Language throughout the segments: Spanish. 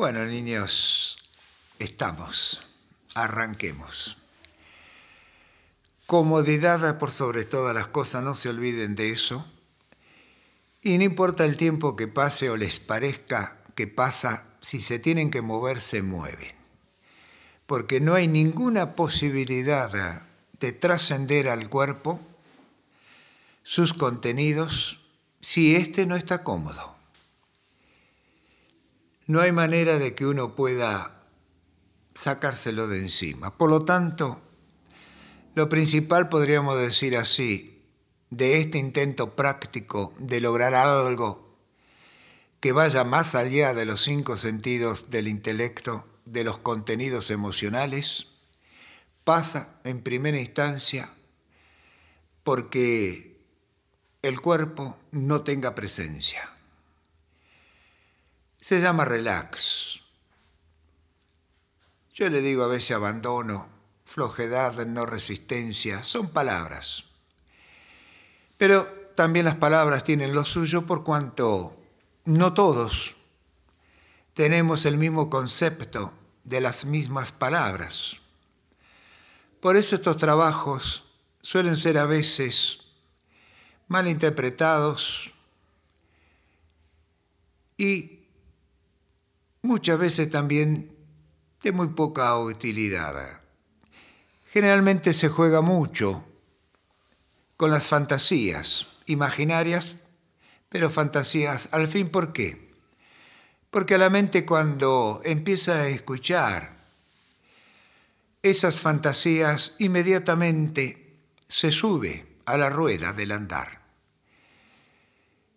Bueno, niños, estamos. Arranquemos. Comodidad por sobre todas las cosas, no se olviden de eso. Y no importa el tiempo que pase o les parezca que pasa, si se tienen que mover, se mueven. Porque no hay ninguna posibilidad de trascender al cuerpo sus contenidos si éste no está cómodo. No hay manera de que uno pueda sacárselo de encima. Por lo tanto, lo principal podríamos decir así, de este intento práctico de lograr algo que vaya más allá de los cinco sentidos del intelecto, de los contenidos emocionales, pasa en primera instancia porque el cuerpo no tenga presencia. Se llama relax. Yo le digo a veces abandono, flojedad, no resistencia, son palabras. Pero también las palabras tienen lo suyo por cuanto no todos tenemos el mismo concepto de las mismas palabras. Por eso estos trabajos suelen ser a veces mal interpretados y muchas veces también de muy poca utilidad. Generalmente se juega mucho con las fantasías imaginarias, pero fantasías al fin, ¿por qué? Porque a la mente cuando empieza a escuchar esas fantasías, inmediatamente se sube a la rueda del andar.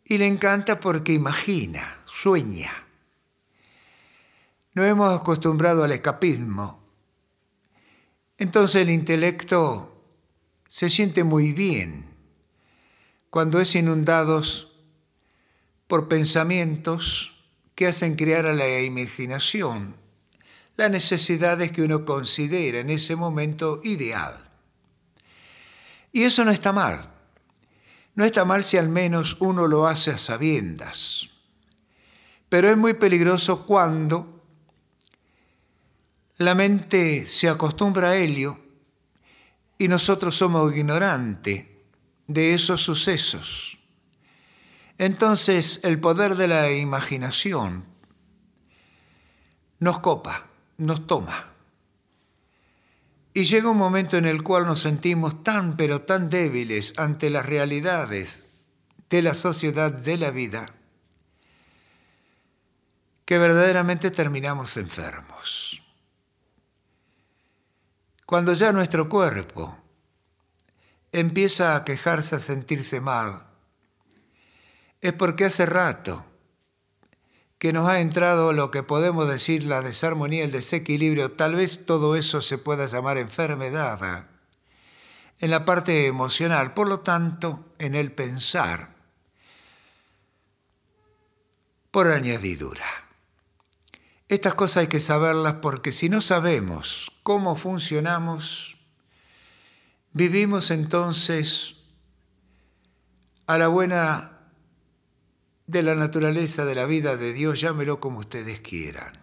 Y le encanta porque imagina, sueña. No hemos acostumbrado al escapismo. Entonces el intelecto se siente muy bien cuando es inundados por pensamientos que hacen crear a la imaginación las necesidades que uno considera en ese momento ideal. Y eso no está mal. No está mal si al menos uno lo hace a sabiendas. Pero es muy peligroso cuando la mente se acostumbra a ello y nosotros somos ignorantes de esos sucesos. Entonces el poder de la imaginación nos copa, nos toma. Y llega un momento en el cual nos sentimos tan pero tan débiles ante las realidades de la sociedad, de la vida, que verdaderamente terminamos enfermos. Cuando ya nuestro cuerpo empieza a quejarse, a sentirse mal, es porque hace rato que nos ha entrado lo que podemos decir la desarmonía, el desequilibrio, tal vez todo eso se pueda llamar enfermedad en la parte emocional, por lo tanto, en el pensar, por añadidura. Estas cosas hay que saberlas porque si no sabemos cómo funcionamos, vivimos entonces a la buena de la naturaleza de la vida de Dios, llámelo como ustedes quieran.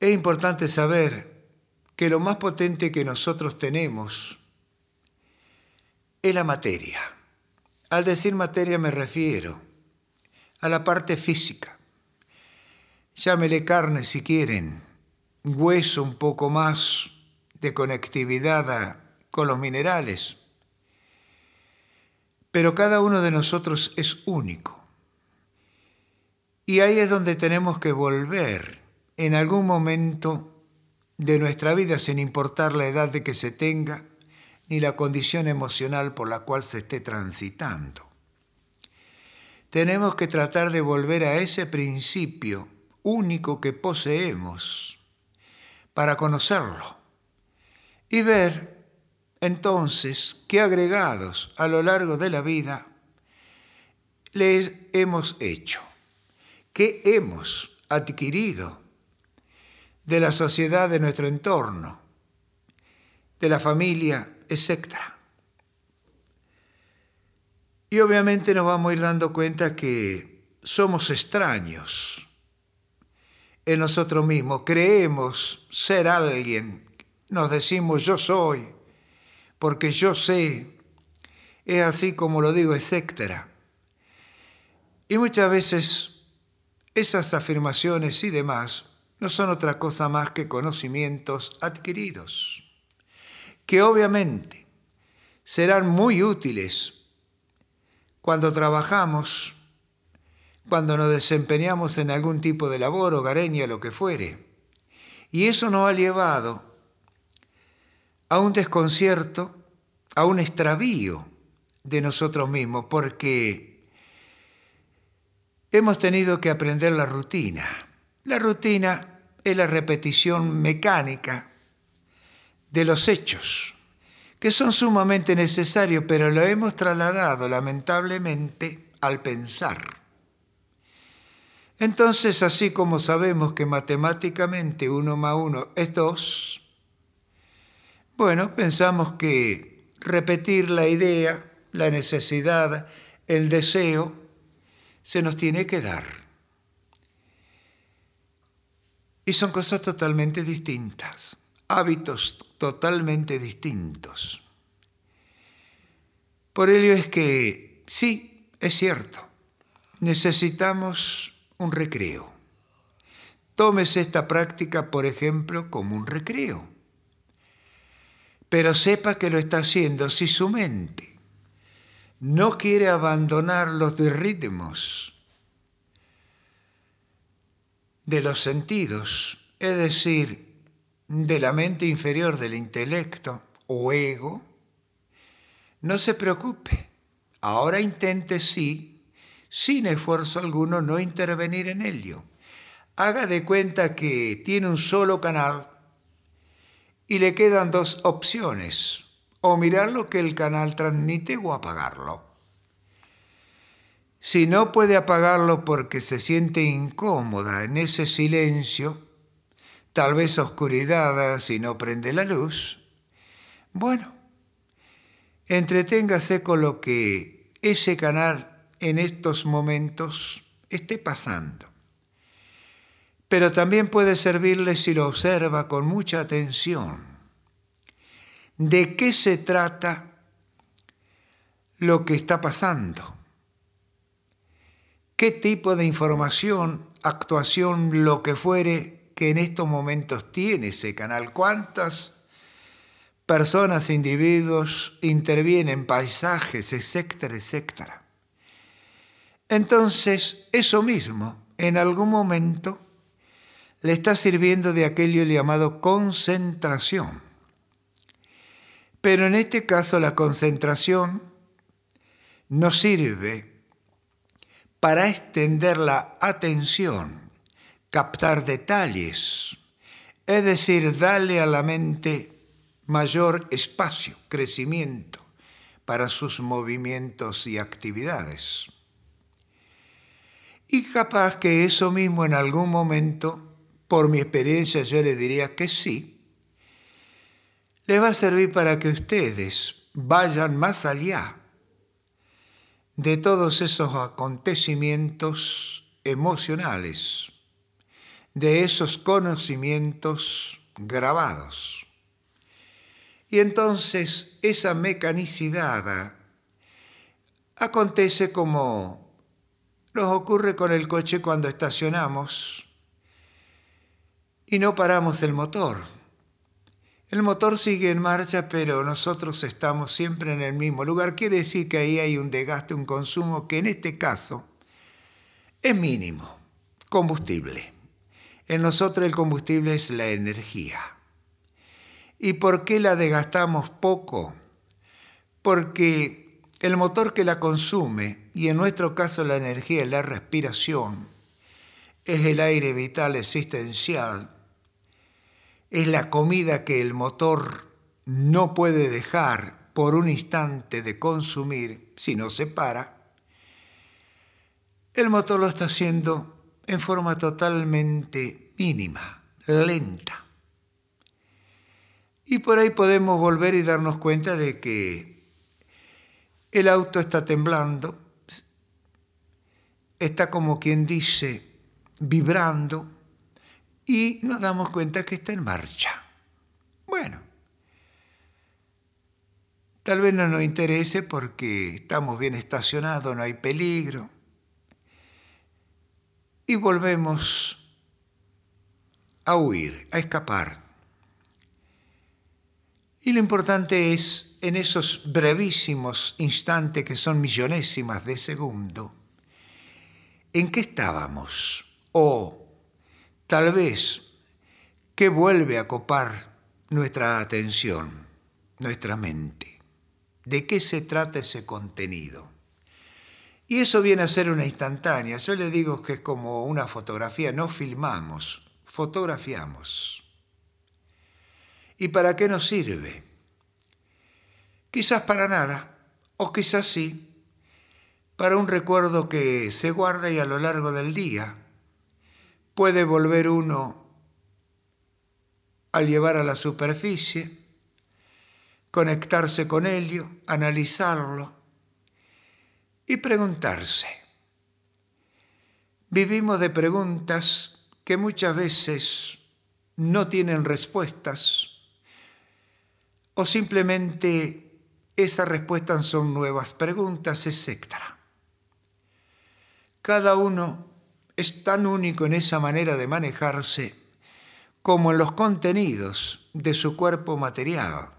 Es importante saber que lo más potente que nosotros tenemos es la materia. Al decir materia me refiero a la parte física. Llámele carne si quieren, hueso un poco más de conectividad con los minerales, pero cada uno de nosotros es único. Y ahí es donde tenemos que volver en algún momento de nuestra vida, sin importar la edad de que se tenga, ni la condición emocional por la cual se esté transitando. Tenemos que tratar de volver a ese principio único que poseemos para conocerlo y ver entonces, ¿qué agregados a lo largo de la vida les hemos hecho? ¿Qué hemos adquirido de la sociedad de nuestro entorno, de la familia, etcétera? Y obviamente nos vamos a ir dando cuenta que somos extraños en nosotros mismos, creemos ser alguien, nos decimos yo soy, porque yo sé, es así como lo digo, etcétera. Y muchas veces esas afirmaciones y demás no son otra cosa más que conocimientos adquiridos, que obviamente serán muy útiles cuando trabajamos cuando nos desempeñamos en algún tipo de labor, hogareña, lo que fuere. Y eso nos ha llevado a un desconcierto, a un extravío de nosotros mismos, porque hemos tenido que aprender la rutina. La rutina es la repetición mecánica de los hechos, que son sumamente necesarios, pero lo hemos trasladado lamentablemente al pensar. Entonces, así como sabemos que matemáticamente uno más uno es dos, bueno, pensamos que repetir la idea, la necesidad, el deseo, se nos tiene que dar. Y son cosas totalmente distintas, hábitos totalmente distintos. Por ello es que, sí, es cierto, necesitamos un recreo. Tómese esta práctica, por ejemplo, como un recreo. Pero sepa que lo está haciendo si su mente no quiere abandonar los ritmos de los sentidos, es decir, de la mente inferior del intelecto o ego, no se preocupe. Ahora intente sí sin esfuerzo alguno, no intervenir en ello. Haga de cuenta que tiene un solo canal y le quedan dos opciones, o mirar lo que el canal transmite o apagarlo. Si no puede apagarlo porque se siente incómoda en ese silencio, tal vez oscuridad si no prende la luz, bueno, entreténgase con lo que ese canal en estos momentos esté pasando. Pero también puede servirle si lo observa con mucha atención. ¿De qué se trata lo que está pasando? ¿Qué tipo de información, actuación, lo que fuere que en estos momentos tiene ese canal? ¿Cuántas personas, individuos intervienen, paisajes, etcétera, etcétera? Entonces, eso mismo, en algún momento, le está sirviendo de aquello llamado concentración. Pero en este caso la concentración no sirve para extender la atención, captar detalles, es decir, darle a la mente mayor espacio, crecimiento para sus movimientos y actividades. Y capaz que eso mismo en algún momento, por mi experiencia yo le diría que sí, le va a servir para que ustedes vayan más allá de todos esos acontecimientos emocionales, de esos conocimientos grabados. Y entonces esa mecanicidad acontece como nos ocurre con el coche cuando estacionamos y no paramos el motor. El motor sigue en marcha, pero nosotros estamos siempre en el mismo lugar. Quiere decir que ahí hay un desgaste, un consumo que en este caso es mínimo. Combustible. En nosotros el combustible es la energía. ¿Y por qué la desgastamos poco? Porque el motor que la consume, y en nuestro caso la energía y la respiración, es el aire vital existencial, es la comida que el motor no puede dejar por un instante de consumir si no se para, el motor lo está haciendo en forma totalmente mínima, lenta. Y por ahí podemos volver y darnos cuenta de que el auto está temblando, está como quien dice, vibrando, y nos damos cuenta que está en marcha. Bueno, tal vez no nos interese porque estamos bien estacionados, no hay peligro. Y volvemos a huir, a escapar. Y lo importante es, en esos brevísimos instantes que son millonésimas de segundo, ¿en qué estábamos? O tal vez, ¿qué vuelve a copar nuestra atención, nuestra mente? ¿De qué se trata ese contenido? Y eso viene a ser una instantánea. Yo le digo que es como una fotografía, no filmamos, fotografiamos. ¿Y para qué nos sirve? Quizás para nada, o quizás sí, para un recuerdo que se guarda y a lo largo del día puede volver uno al llevar a la superficie, conectarse con ello, analizarlo y preguntarse. Vivimos de preguntas que muchas veces no tienen respuestas o simplemente esas respuestas son nuevas preguntas, etc. Cada uno es tan único en esa manera de manejarse como en los contenidos de su cuerpo material.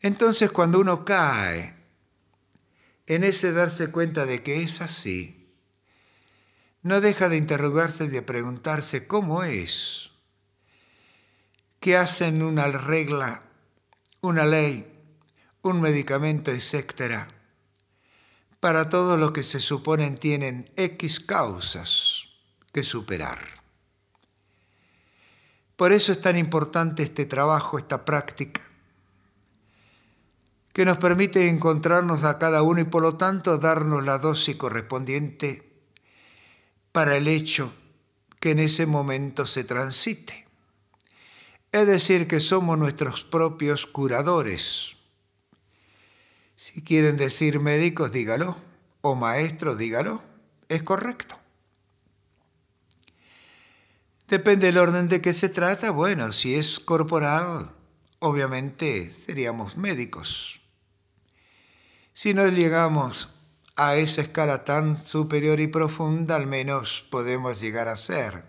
Entonces cuando uno cae en ese darse cuenta de que es así, no deja de interrogarse y de preguntarse cómo es, qué hacen una regla, una ley, un medicamento, etcétera para todo lo que se suponen tienen X causas que superar. Por eso es tan importante este trabajo, esta práctica, que nos permite encontrarnos a cada uno y por lo tanto darnos la dosis correspondiente para el hecho que en ese momento se transite. Es decir, que somos nuestros propios curadores si quieren decir médicos, dígalo, o maestros, dígalo, es correcto. Depende del orden de qué se trata. Bueno, si es corporal, obviamente seríamos médicos. Si no llegamos a esa escala tan superior y profunda, al menos podemos llegar a ser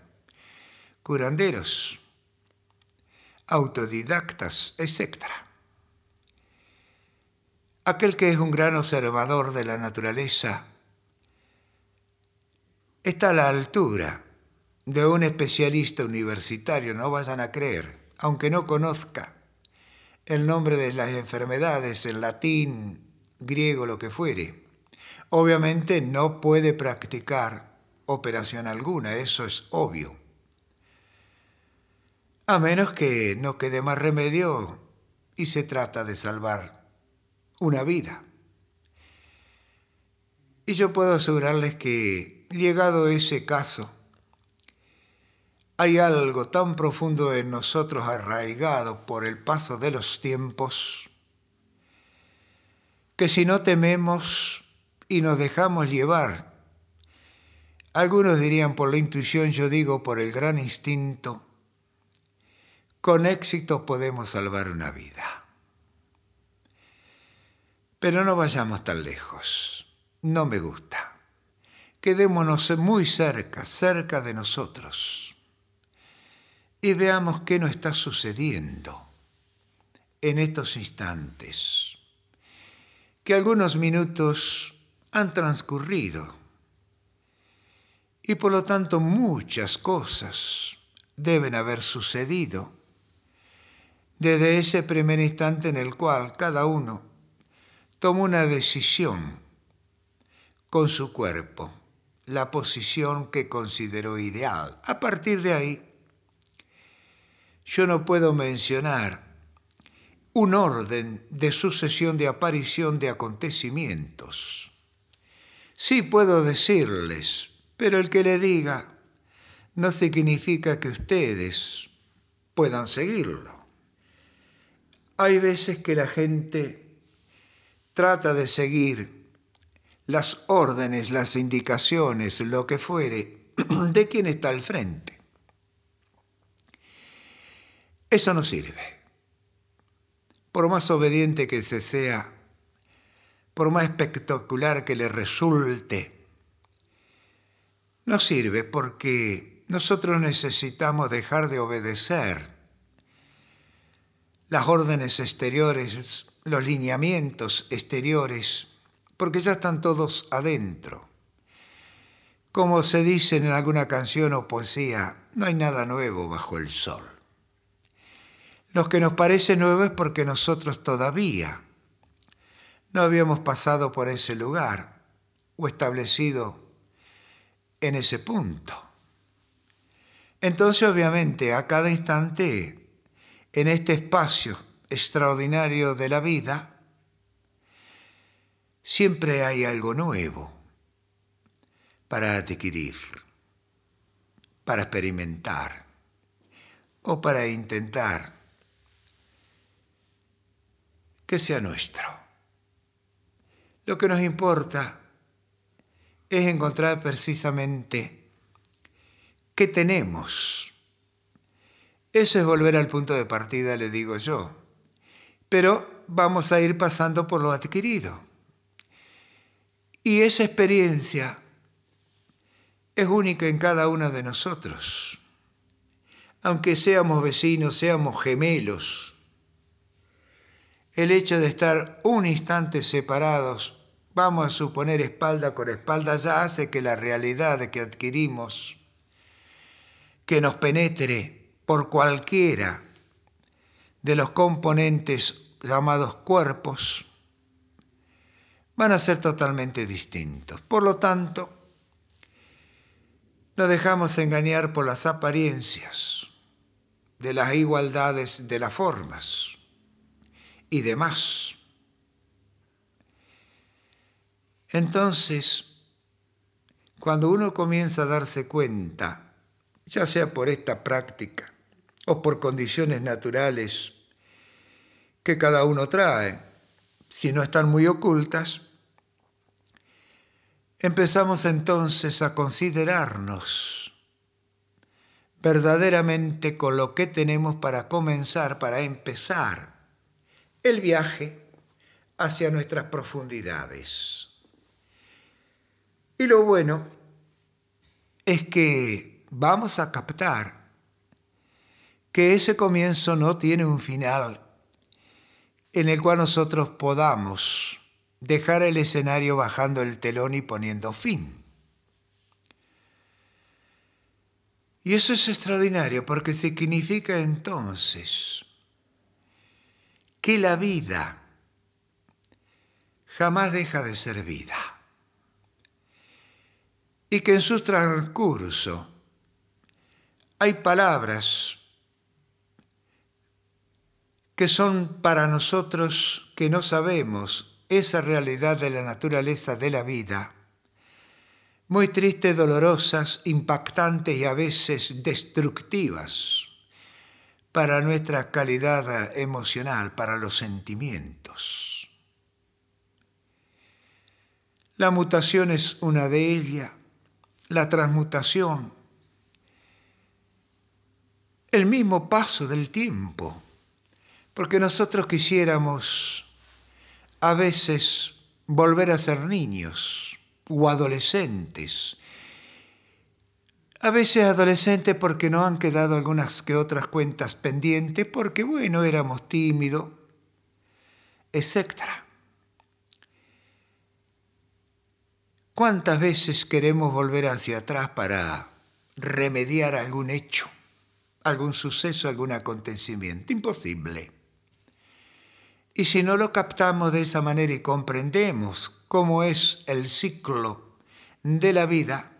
curanderos, autodidactas, etc. Aquel que es un gran observador de la naturaleza está a la altura de un especialista universitario, no vayan a creer, aunque no conozca el nombre de las enfermedades en latín, griego, lo que fuere. Obviamente no puede practicar operación alguna, eso es obvio. A menos que no quede más remedio y se trata de salvar una vida. Y yo puedo asegurarles que, llegado ese caso, hay algo tan profundo en nosotros arraigado por el paso de los tiempos, que si no tememos y nos dejamos llevar, algunos dirían por la intuición, yo digo por el gran instinto, con éxito podemos salvar una vida. Pero no vayamos tan lejos. No me gusta. Quedémonos muy cerca, cerca de nosotros. Y veamos qué nos está sucediendo en estos instantes. Que algunos minutos han transcurrido y por lo tanto muchas cosas deben haber sucedido desde ese primer instante en el cual cada uno toma una decisión con su cuerpo, la posición que consideró ideal. A partir de ahí, yo no puedo mencionar un orden de sucesión de aparición de acontecimientos. Sí puedo decirles, pero el que le diga no significa que ustedes puedan seguirlo. Hay veces que la gente trata de seguir las órdenes, las indicaciones, lo que fuere, de quien está al frente. Eso no sirve. Por más obediente que se sea, por más espectacular que le resulte, no sirve porque nosotros necesitamos dejar de obedecer las órdenes exteriores, los lineamientos exteriores, porque ya están todos adentro. Como se dice en alguna canción o poesía, no hay nada nuevo bajo el sol. Lo que nos parece nuevo es porque nosotros todavía no habíamos pasado por ese lugar o establecido en ese punto. Entonces, obviamente, a cada instante, en este espacio extraordinario de la vida, siempre hay algo nuevo para adquirir, para experimentar o para intentar que sea nuestro. Lo que nos importa es encontrar precisamente qué tenemos. Eso es volver al punto de partida, le digo yo. Pero vamos a ir pasando por lo adquirido. Y esa experiencia es única en cada uno de nosotros. Aunque seamos vecinos, seamos gemelos, el hecho de estar un instante separados vamos a suponer espalda con espalda, ya hace que la realidad que adquirimos, que nos penetre por cualquiera de los componentes llamados cuerpos, van a ser totalmente distintos. Por lo tanto, nos dejamos engañar por las apariencias de las igualdades de las formas y demás. Entonces, cuando uno comienza a darse cuenta, ya sea por esta práctica o por condiciones naturales que cada uno trae, si no están muy ocultas, empezamos entonces a considerarnos verdaderamente con lo que tenemos para comenzar, para empezar el viaje hacia nuestras profundidades. Y lo bueno es que vamos a captar que ese comienzo no tiene un final en el cual nosotros podamos dejar el escenario bajando el telón y poniendo fin. Y eso es extraordinario porque significa entonces que la vida jamás deja de ser vida y que en su transcurso hay palabras que son para nosotros que no sabemos esa realidad de la naturaleza de la vida, muy tristes, dolorosas, impactantes y a veces destructivas para nuestra calidad emocional, para los sentimientos. La mutación es una de ellas, la transmutación, el mismo paso del tiempo, porque nosotros quisiéramos a veces volver a ser niños o adolescentes, a veces adolescentes porque no han quedado algunas que otras cuentas pendientes, porque bueno, éramos tímidos, etc. ¿Cuántas veces queremos volver hacia atrás para remediar algún hecho, algún suceso, algún acontecimiento? Imposible. Y si no lo captamos de esa manera y comprendemos cómo es el ciclo de la vida,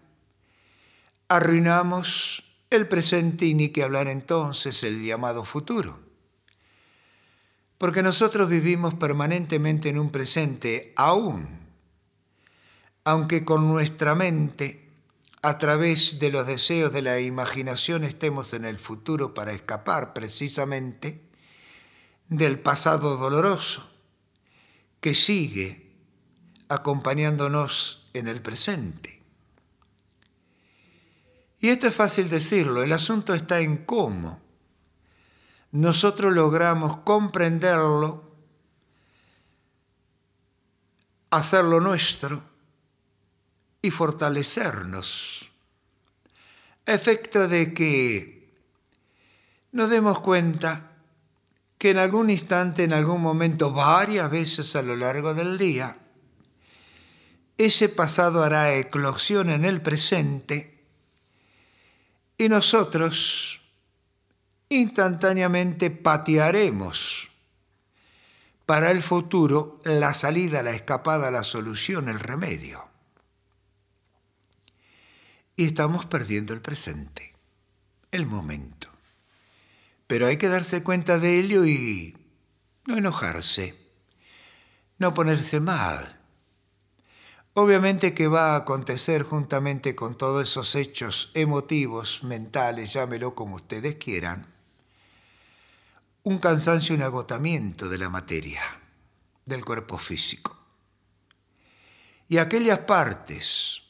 arruinamos el presente y ni que hablar entonces el llamado futuro. Porque nosotros vivimos permanentemente en un presente aún aunque con nuestra mente, a través de los deseos de la imaginación, estemos en el futuro para escapar precisamente del pasado doloroso que sigue acompañándonos en el presente. Y esto es fácil decirlo, el asunto está en cómo nosotros logramos comprenderlo, hacerlo nuestro y fortalecernos, a efecto de que nos demos cuenta que en algún instante, en algún momento, varias veces a lo largo del día, ese pasado hará eclosión en el presente y nosotros instantáneamente patearemos para el futuro la salida, la escapada, la solución, el remedio. Y estamos perdiendo el presente, el momento. Pero hay que darse cuenta de ello y no enojarse, no ponerse mal. Obviamente que va a acontecer juntamente con todos esos hechos emotivos, mentales, llámelo como ustedes quieran, un cansancio y un agotamiento de la materia, del cuerpo físico. Y aquellas partes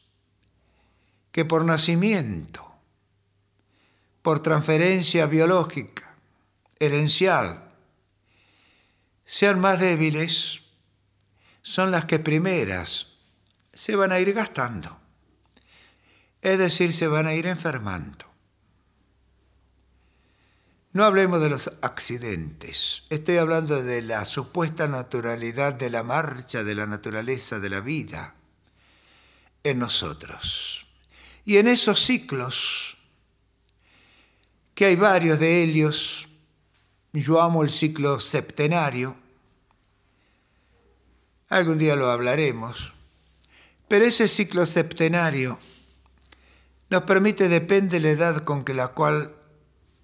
que por nacimiento, por transferencia biológica, herencial sean más débiles, son las que primeras se van a ir gastando. Es decir, se van a ir enfermando. No hablemos de los accidentes, estoy hablando de la supuesta naturalidad de la marcha de la naturaleza de la vida en nosotros. Y en esos ciclos, que hay varios de ellos, yo amo el ciclo septenario. Algún día lo hablaremos. Pero ese ciclo septenario nos permite, depende de la edad con que la cual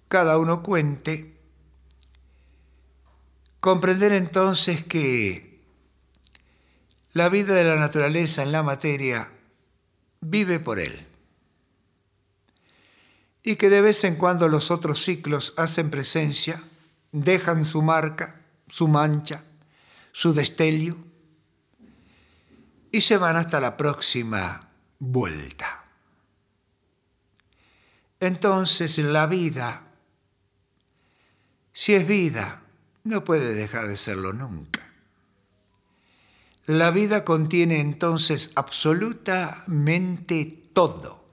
cada uno cuente, comprender entonces que la vida de la naturaleza en la materia vive por él y que de vez en cuando los otros ciclos hacen presencia dejan su marca, su mancha, su destello y se van hasta la próxima vuelta. Entonces la vida, si es vida, no puede dejar de serlo nunca. La vida contiene entonces absolutamente todo.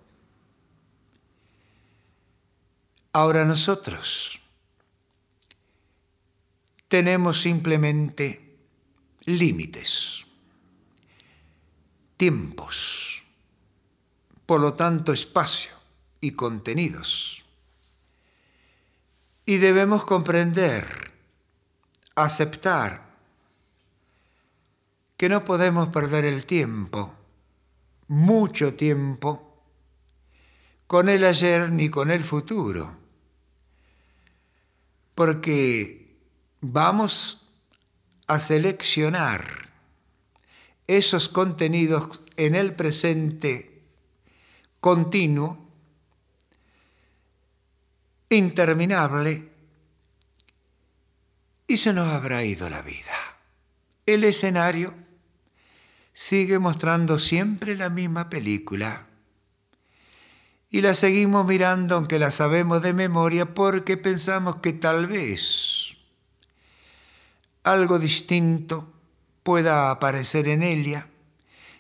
Ahora nosotros, tenemos simplemente límites, tiempos, por lo tanto espacio y contenidos. Y debemos comprender, aceptar que no podemos perder el tiempo, mucho tiempo, con el ayer ni con el futuro, porque vamos a seleccionar esos contenidos en el presente continuo, interminable, y se nos habrá ido la vida. El escenario sigue mostrando siempre la misma película y la seguimos mirando aunque la sabemos de memoria porque pensamos que tal vez algo distinto pueda aparecer en ella.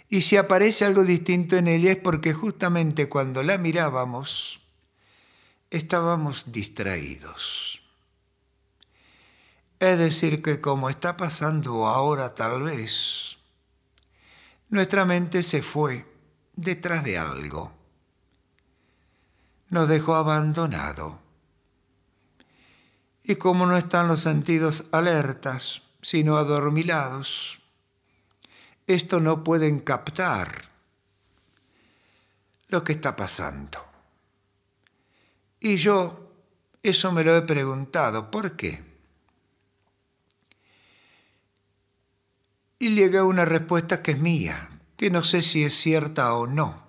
Y si aparece algo distinto en ella es porque justamente cuando la mirábamos estábamos distraídos. Es decir, que como está pasando ahora tal vez, nuestra mente se fue detrás de algo. Nos dejó abandonado y como no están los sentidos alertas, sino adormilados, esto no pueden captar lo que está pasando. Y yo eso me lo he preguntado, ¿por qué? Y llegué a una respuesta que es mía, que no sé si es cierta o no.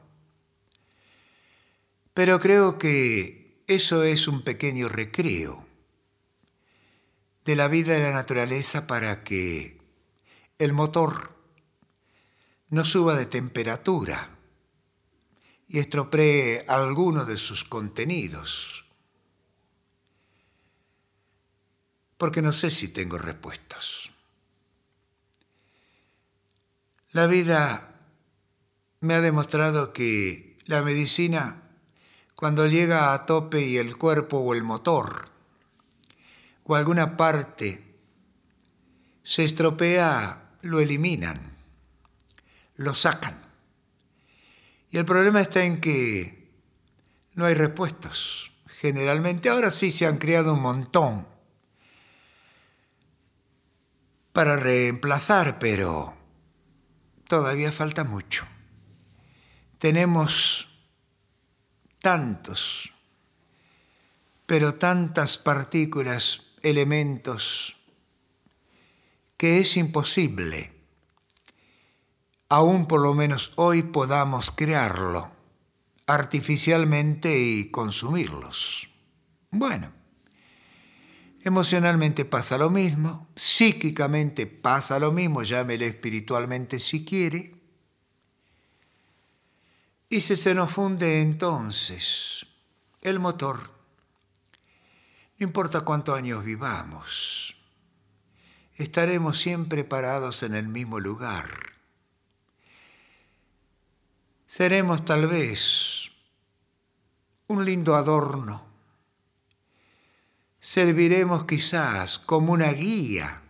Pero creo que eso es un pequeño recreo de la vida de la naturaleza para que el motor no suba de temperatura y estropee alguno de sus contenidos. porque no sé si tengo repuestos. La vida me ha demostrado que la medicina, cuando llega a tope y el cuerpo o el motor o alguna parte se estropea, lo eliminan, lo sacan. Y el problema está en que no hay repuestos. Generalmente ahora sí se han creado un montón para reemplazar, pero todavía falta mucho. Tenemos tantos, pero tantas partículas, elementos, que es imposible, aún por lo menos hoy podamos crearlo artificialmente y consumirlos. Bueno, emocionalmente pasa lo mismo, psíquicamente pasa lo mismo, llámele espiritualmente si quiere, y si se nos funde entonces el motor, no importa cuántos años vivamos, estaremos siempre parados en el mismo lugar. Seremos tal vez un lindo adorno. Serviremos quizás como una guía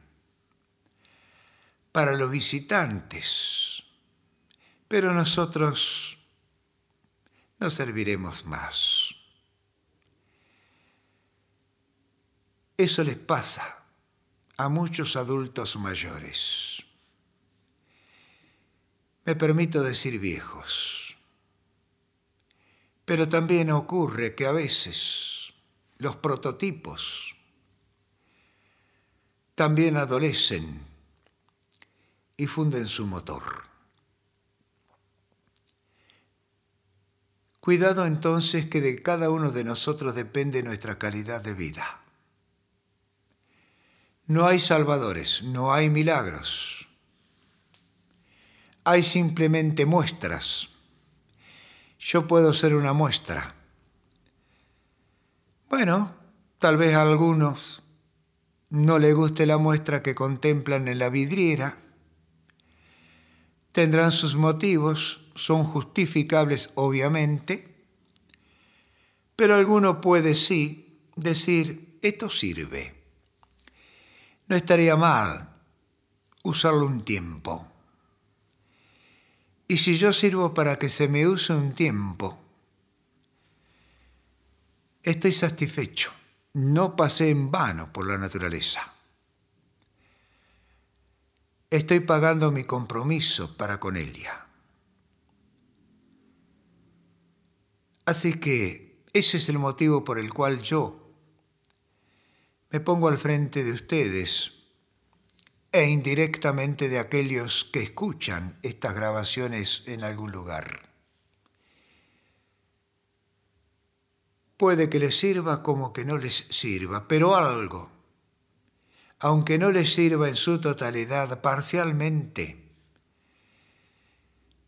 para los visitantes, pero nosotros no serviremos más. Eso les pasa a muchos adultos mayores. Me permito decir viejos. Pero también ocurre que a veces los prototipos también adolecen y funden su motor. Cuidado entonces que de cada uno de nosotros depende nuestra calidad de vida. No hay salvadores, no hay milagros. Hay simplemente muestras. Yo puedo ser una muestra. Bueno, tal vez a algunos no le guste la muestra que contemplan en la vidriera. Tendrán sus motivos, son justificables obviamente, pero alguno puede sí decir, esto sirve no estaría mal usarlo un tiempo. Y si yo sirvo para que se me use un tiempo, estoy satisfecho. No pasé en vano por la naturaleza. Estoy pagando mi compromiso para con ella. Así que ese es el motivo por el cual yo me pongo al frente de ustedes e indirectamente de aquellos que escuchan estas grabaciones en algún lugar. Puede que les sirva como que no les sirva, pero algo, aunque no les sirva en su totalidad, parcialmente,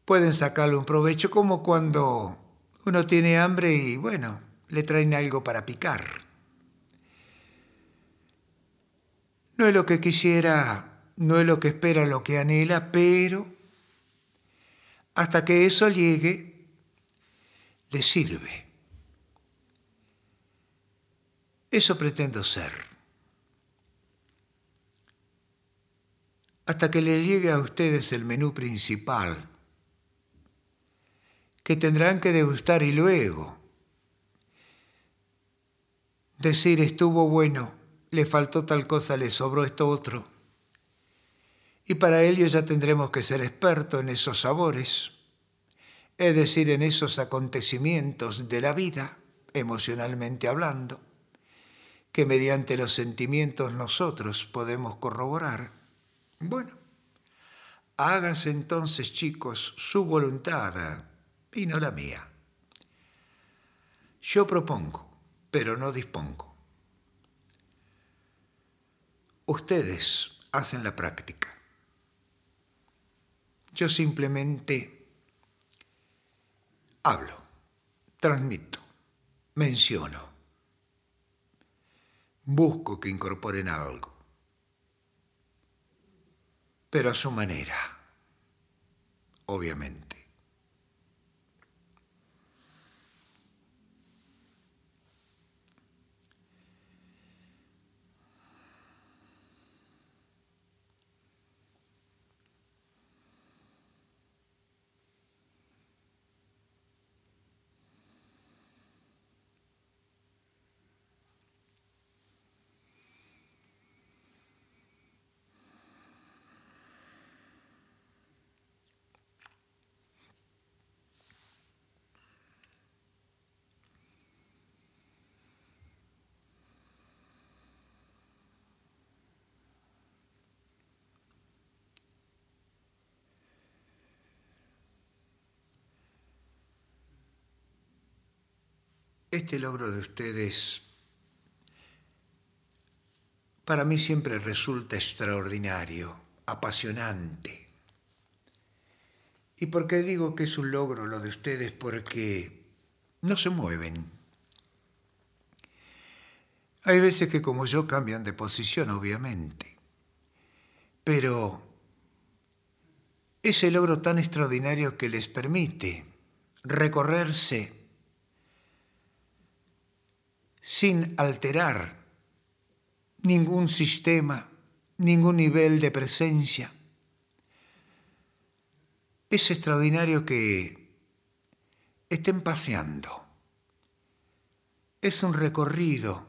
pueden sacarle un provecho como cuando uno tiene hambre y, bueno, le traen algo para picar. No es lo que quisiera, no es lo que espera, lo que anhela, pero hasta que eso llegue, le sirve. Eso pretendo ser. Hasta que le llegue a ustedes el menú principal, que tendrán que degustar y luego decir estuvo bueno le faltó tal cosa, le sobró esto otro. Y para ello ya tendremos que ser expertos en esos sabores, es decir, en esos acontecimientos de la vida, emocionalmente hablando, que mediante los sentimientos nosotros podemos corroborar. Bueno, hágase entonces, chicos, su voluntad y no la mía. Yo propongo, pero no dispongo. Ustedes hacen la práctica. Yo simplemente hablo, transmito, menciono. busco que incorporen algo, pero a su manera, obviamente. Este logro de ustedes para mí siempre resulta extraordinario, apasionante. ¿Y por qué digo que es un logro lo de ustedes? Porque no se mueven. Hay veces que como yo cambian de posición, obviamente. Pero ese logro tan extraordinario que les permite recorrerse sin alterar ningún sistema, ningún nivel de presencia. Es extraordinario que estén paseando. Es un recorrido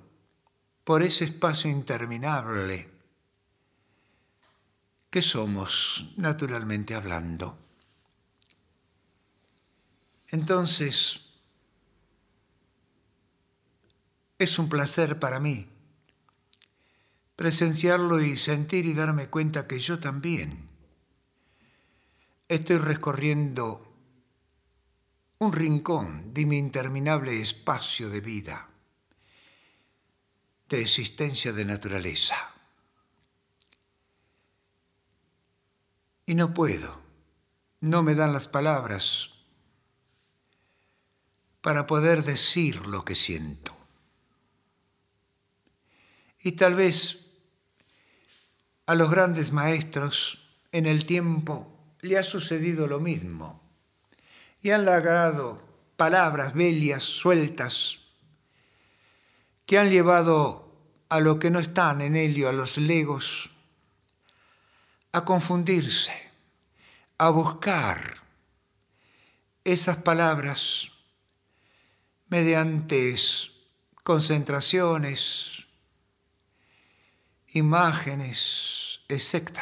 por ese espacio interminable que somos, naturalmente hablando. Entonces, Es un placer para mí presenciarlo y sentir y darme cuenta que yo también estoy recorriendo un rincón de mi interminable espacio de vida, de existencia de naturaleza. Y no puedo, no me dan las palabras para poder decir lo que siento. Y tal vez a los grandes maestros en el tiempo le ha sucedido lo mismo y han lagrado palabras bellas, sueltas, que han llevado a lo que no están en ello, a los legos, a confundirse, a buscar esas palabras mediante concentraciones, imágenes, etc.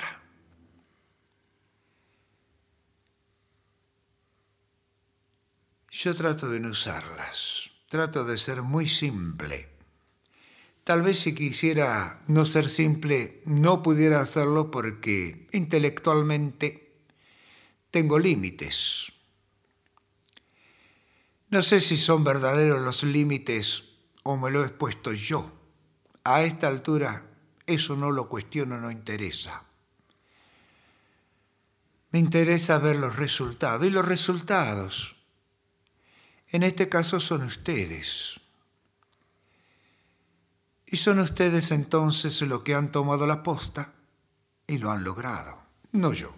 Yo trato de no usarlas, trato de ser muy simple. Tal vez si quisiera no ser simple, no pudiera hacerlo porque intelectualmente tengo límites. No sé si son verdaderos los límites o me lo he expuesto yo. A esta altura eso no lo cuestiono, no interesa. Me interesa ver los resultados. Y los resultados, en este caso, son ustedes. Y son ustedes entonces los que han tomado la posta y lo han logrado, no yo.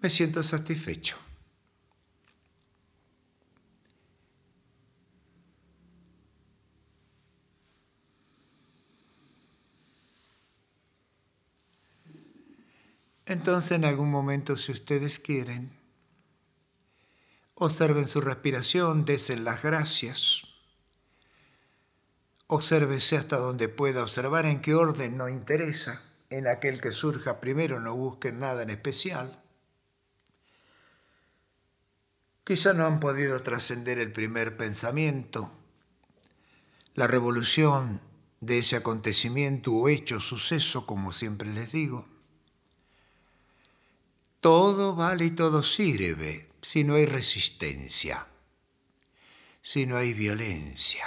Me siento satisfecho. Entonces en algún momento, si ustedes quieren, observen su respiración, desen las gracias, obsérvese hasta donde pueda observar, en qué orden no interesa, en aquel que surja primero no busquen nada en especial. Quizá no han podido trascender el primer pensamiento, la revolución de ese acontecimiento o hecho, suceso, como siempre les digo. Todo vale y todo sirve si no hay resistencia, si no hay violencia,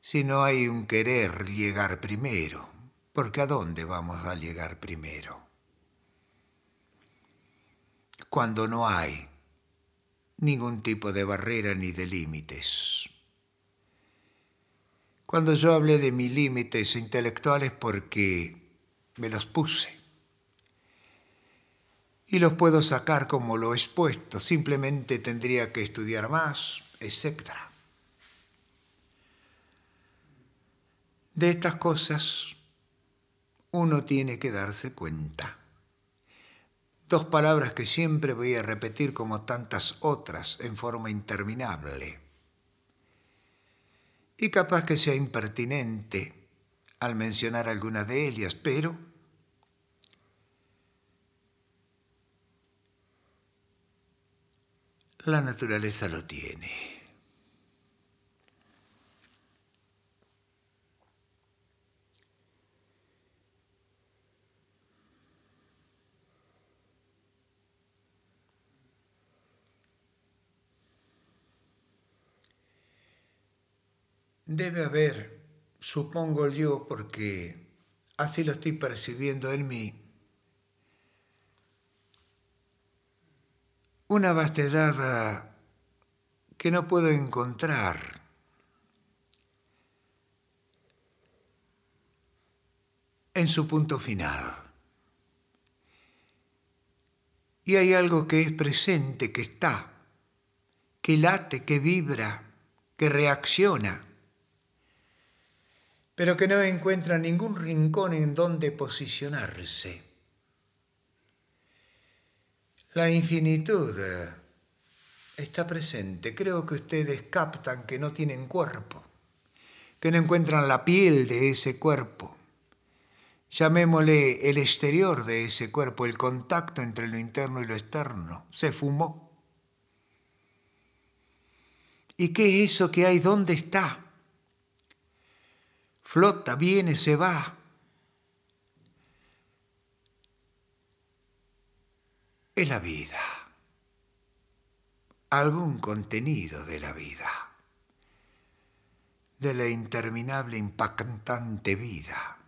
si no hay un querer llegar primero, porque ¿a dónde vamos a llegar primero? Cuando no hay ningún tipo de barrera ni de límites. Cuando yo hablé de mis límites intelectuales porque me los puse. Y los puedo sacar como lo he expuesto, simplemente tendría que estudiar más, etc. De estas cosas uno tiene que darse cuenta. Dos palabras que siempre voy a repetir como tantas otras en forma interminable y capaz que sea impertinente al mencionar algunas de ellas, pero la naturaleza lo tiene. Debe haber, supongo yo, porque así lo estoy percibiendo en mí, una vastedad que no puedo encontrar. en su punto final. Y hay algo que es presente, que está, que late, que vibra, que reacciona pero que no encuentra ningún rincón en donde posicionarse. La infinitud está presente. Creo que ustedes captan que no tienen cuerpo, que no encuentran la piel de ese cuerpo. Llamémosle el exterior de ese cuerpo, el contacto entre lo interno y lo externo. Se fumó. ¿Y qué es eso que hay? ¿Dónde está? flota, viene, se va. Es la vida, algún contenido de la vida, de la interminable, impactante vida.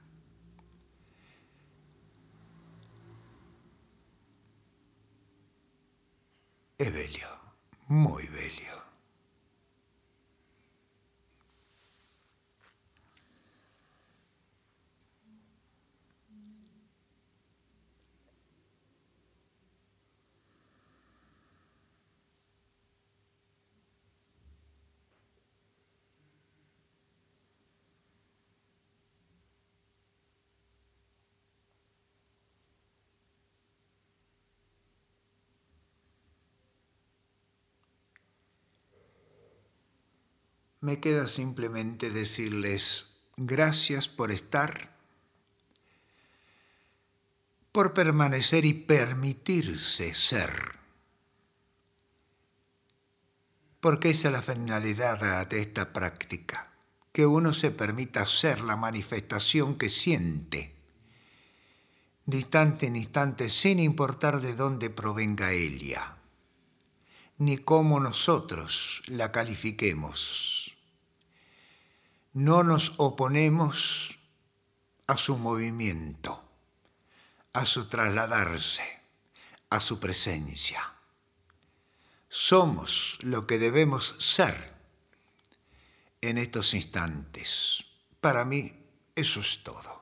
Es bello, muy bello. Me queda simplemente decirles gracias por estar, por permanecer y permitirse ser, porque esa es la finalidad de esta práctica, que uno se permita ser la manifestación que siente, distante en instante, sin importar de dónde provenga ella, ni cómo nosotros la califiquemos no nos oponemos a su movimiento, a su trasladarse, a su presencia. Somos lo que debemos ser en estos instantes. Para mí eso es todo.